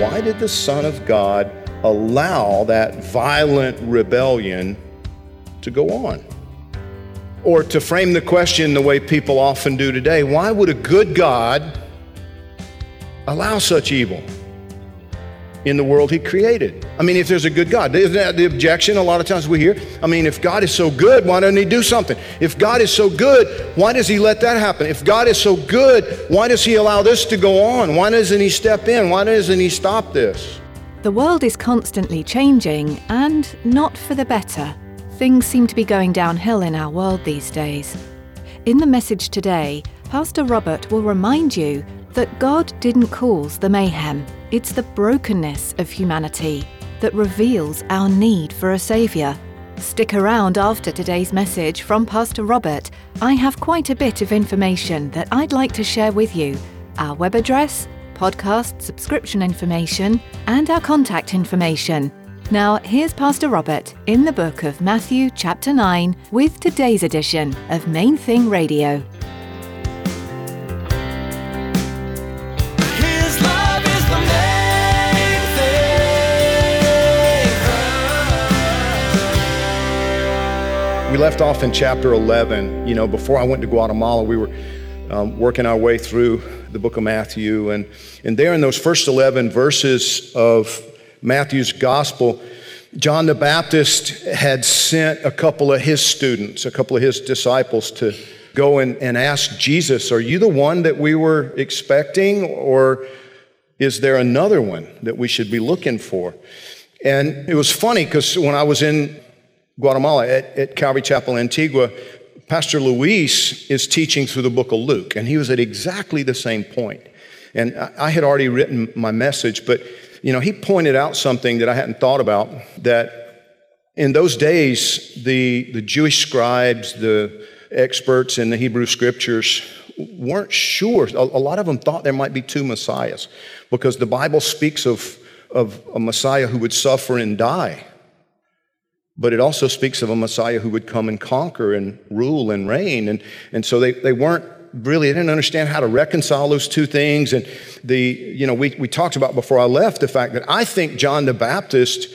Why did the Son of God allow that violent rebellion to go on? Or to frame the question the way people often do today, why would a good God allow such evil in the world he created? I mean, if there's a good God, isn't that the objection a lot of times we hear? I mean, if God is so good, why doesn't he do something? If God is so good, why does he let that happen? If God is so good, why does he allow this to go on? Why doesn't he step in? Why doesn't he stop this? The world is constantly changing and not for the better. Things seem to be going downhill in our world these days. In the message today, Pastor Robert will remind you that God didn't cause the mayhem. It's the brokenness of humanity that reveals our need for a Saviour. Stick around after today's message from Pastor Robert. I have quite a bit of information that I'd like to share with you. Our web address, podcast subscription information, and our contact information. Now, here's Pastor Robert in the book of Matthew, chapter 9, with today's edition of Main Thing Radio. Left off in chapter 11. You know, before I went to Guatemala, we were um, working our way through the book of Matthew. And, and there in those first 11 verses of Matthew's gospel, John the Baptist had sent a couple of his students, a couple of his disciples, to go and, and ask Jesus, Are you the one that we were expecting, or is there another one that we should be looking for? And it was funny because when I was in Guatemala at, at Calvary Chapel, Antigua, Pastor Luis is teaching through the book of Luke, and he was at exactly the same point. And I, had already written my message, but you know, he pointed out something that I hadn't thought about that in those days, the, the Jewish scribes, the experts in the Hebrew scriptures weren't sure. A, a lot of them thought there might be two messiahs because the Bible speaks of, of a Messiah who would suffer and die. But it also speaks of a Messiah who would come and conquer and rule and reign. And, and so they, they weren't really, they didn't understand how to reconcile those two things. And the, you know, we, we talked about before I left the fact that I think John the Baptist,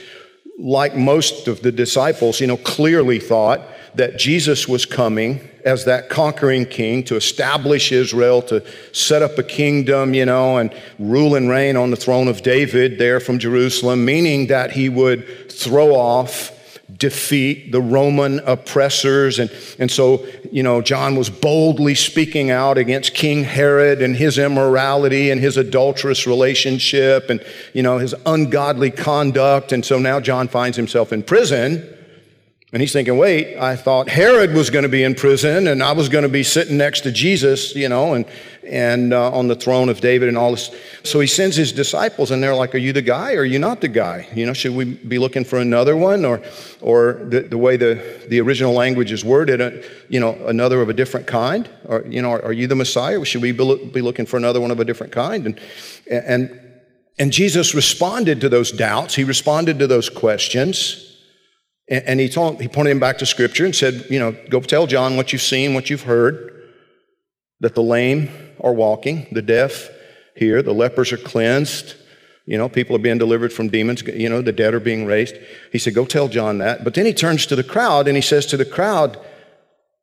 like most of the disciples, you know, clearly thought that Jesus was coming as that conquering king to establish Israel, to set up a kingdom, you know, and rule and reign on the throne of David there from Jerusalem, meaning that he would throw off defeat the Roman oppressors. And, and so, you know, John was boldly speaking out against King Herod and his immorality and his adulterous relationship and, you know, his ungodly conduct. And so now John finds himself in prison. And he's thinking, wait, I thought Herod was going to be in prison and I was going to be sitting next to Jesus, you know, and, and uh, on the throne of David and all this. So he sends his disciples and they're like, are you the guy or are you not the guy? You know, should we be looking for another one? Or, or the, the way the, the original language is worded, uh, you know, another of a different kind? Or, you know, are, are you the Messiah? Should we be, look, be looking for another one of a different kind? And, and, and Jesus responded to those doubts. He responded to those questions. And he told he pointed him back to scripture and said, you know, go tell John what you've seen, what you've heard, that the lame are walking, the deaf hear, the lepers are cleansed, you know, people are being delivered from demons, you know, the dead are being raised. He said, go tell John that. But then he turns to the crowd and he says to the crowd,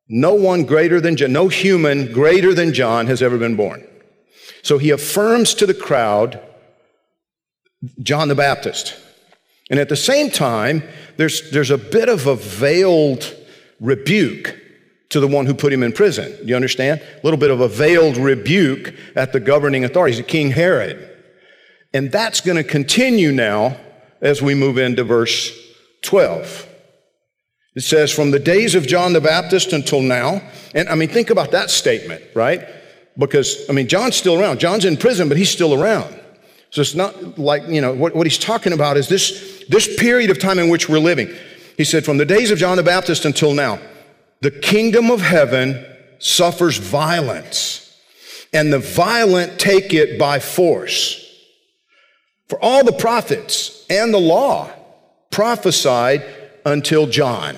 no one greater than John, no human greater than John has ever been born. So he affirms to the crowd John the Baptist. And at the same time, there's, there's a bit of a veiled rebuke to the one who put him in prison. You understand? A little bit of a veiled rebuke at the governing authorities, at King Herod. And that's going to continue now as we move into verse 12. It says, from the days of John the Baptist until now. And I mean, think about that statement, right? Because, I mean, John's still around. John's in prison, but he's still around. So it's not like, you know, what, what he's talking about is this, this period of time in which we're living. He said, from the days of John the Baptist until now, the kingdom of heaven suffers violence, and the violent take it by force. For all the prophets and the law prophesied until John.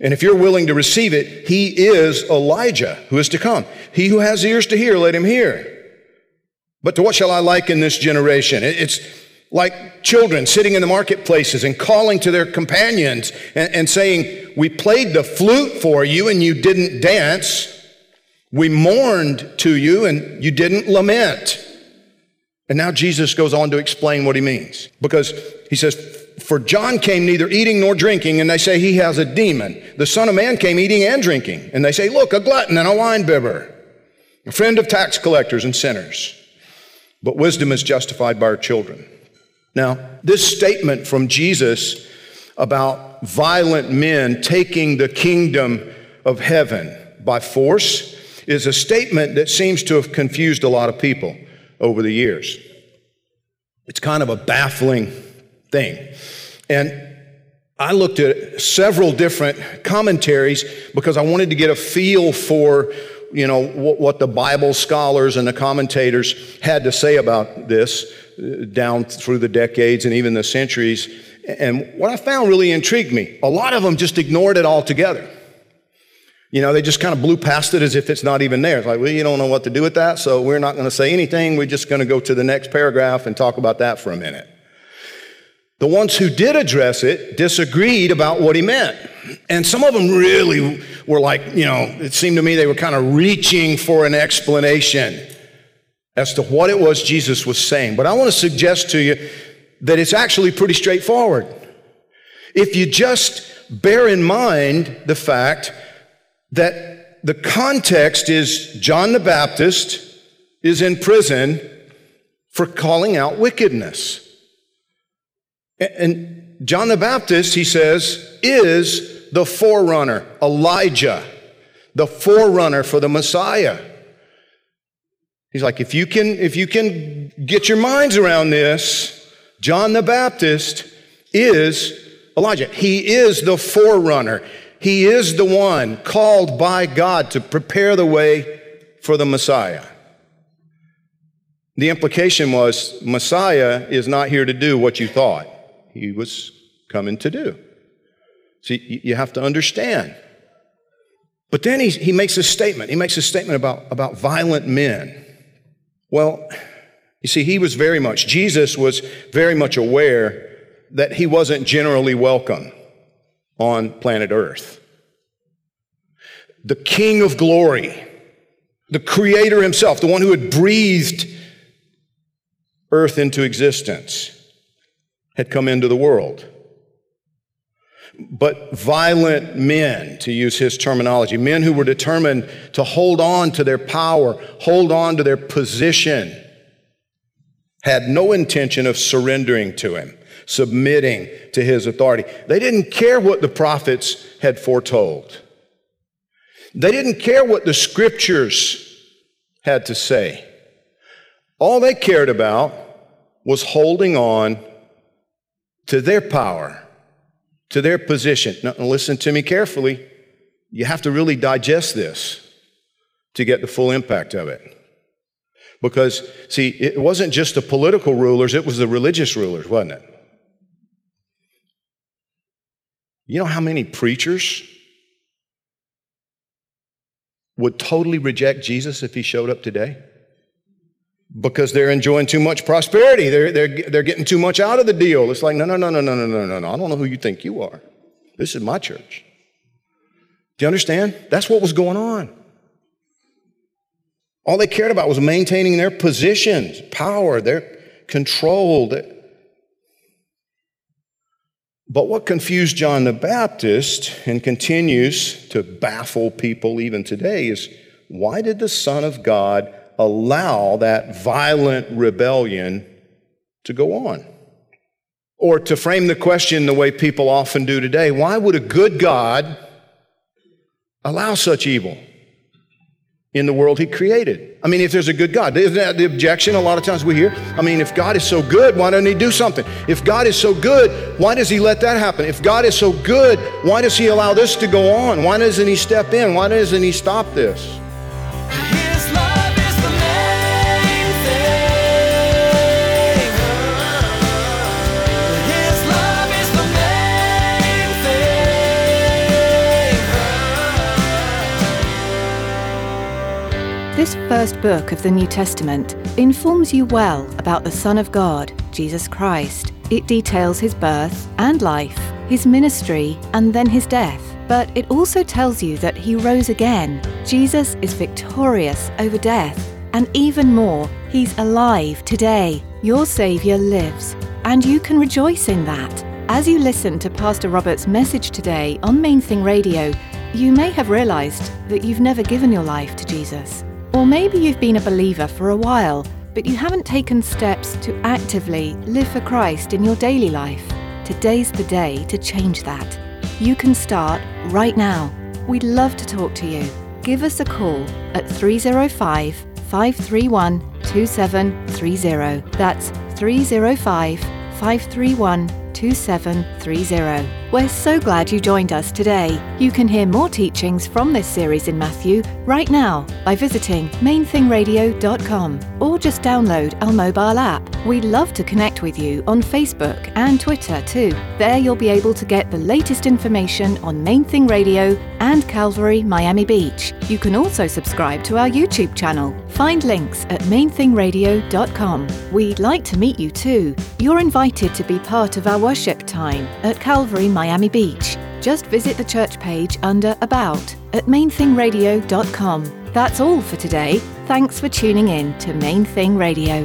And if you're willing to receive it, he is Elijah who is to come. He who has ears to hear, let him hear. But to what shall I liken this generation? It's like children sitting in the marketplaces and calling to their companions and, and saying, We played the flute for you and you didn't dance. We mourned to you and you didn't lament. And now Jesus goes on to explain what he means. Because he says, For John came neither eating nor drinking, and they say he has a demon. The Son of Man came eating and drinking, and they say, Look, a glutton and a winebibber, a friend of tax collectors and sinners. But wisdom is justified by her children. Now, this statement from Jesus about violent men taking the kingdom of heaven by force is a statement that seems to have confused a lot of people over the years. It's kind of a baffling thing. And I looked at several different commentaries because I wanted to get a feel for you know what, the bible scholars and the commentators had to say about this uh, down through the decades and even the centuries. And what i found really intrigued me a lot of them just ignored it altogether. You know they just kind of blew past it as if it's not even there. It's like well you don't know what to do with that so we're not going to say anything. We're just going to go to the next paragraph and talk about that for a minute the ones who did address it disagreed about what he meant. And some of them really were like, you know, it seemed to me they were kind of reaching for an explanation as to what it was Jesus was saying. But I want to suggest to you that it's actually pretty straightforward. If you just bear in mind the fact that the context is John the Baptist is in prison for calling out wickedness. And John the Baptist, he says, is the forerunner, Elijah, the forerunner for the Messiah. He's like, if you can, if you can get your minds around this, John the Baptist is Elijah. He is the forerunner. He is the one called by God to prepare the way for the Messiah. The implication was Messiah is not here to do what you thought he was coming to do. See, you have to understand. But then he, he makes a statement. He makes a statement about, about violent men. Well, you see, he was very much, Jesus was very much aware that he wasn't generally welcome on planet Earth. The King of glory, the Creator himself, the one who had breathed earth into existence, had come into the world. But violent men, to use his terminology, men who were determined to hold on to their power, hold on to their position, had no intention of surrendering to him, submitting to his authority. They didn't care what the prophets had foretold. They didn't care what the scriptures had to say. All they cared about was holding on to their power, to their position. Now, listen to me carefully. You have to really digest this to get the full impact of it. Because, see, it wasn't just the political rulers, it was the religious rulers, wasn't it? You know how many preachers would totally reject Jesus if he showed up today? Because they're enjoying too much prosperity. They're, they're, they're getting too much out of the deal. It's like, no, no, no, no, no, no, no, no, no. I don't know who you think you are. This is my church. Do you understand? That's what was going on. All they cared about was maintaining their positions, power, their control. But what confused John the Baptist and continues to baffle people even today is why did the Son of God allow that violent rebellion to go on? Or to frame the question the way people often do today, why would a good God allow such evil in the world he created? I mean, if there's a good God, isn't that the objection a lot of times we hear? I mean, if God is so good, why doesn't he do something? If God is so good, why does he let that happen? If God is so good, why does he allow this to go on? Why doesn't he step in? Why doesn't he stop this? First book of the New Testament informs you well about the Son of God, Jesus Christ. It details his birth and life, his ministry, and then his death. But it also tells you that he rose again. Jesus is victorious over death. And even more, he's alive today. Your Saviour lives. And you can rejoice in that. As you listen to Pastor Robert's message today on Main Thing Radio, you may have realized that you've never given your life to Jesus. Or maybe you've been a believer for a while, but you haven't taken steps to actively live for Christ in your daily life. Today's the day to change that. You can start right now. We'd love to talk to you. Give us a call at 305 531 2730. That's 305 531 2730. We're so glad you joined us today. You can hear more teachings from this series in Matthew right now by visiting mainthingradio.com or just download our mobile app. We'd love to connect with you on Facebook and Twitter too. There you'll be able to get the latest information on Main Thing Radio and Calvary Miami Beach. You can also subscribe to our YouTube channel. Find links at mainthingradio.com. We'd like to meet you too. You're invited to be part of our worship time at Calvary Miami Beach. Just visit the church page under About at mainthingradio.com. That's all for today. Thanks for tuning in to Main Thing Radio.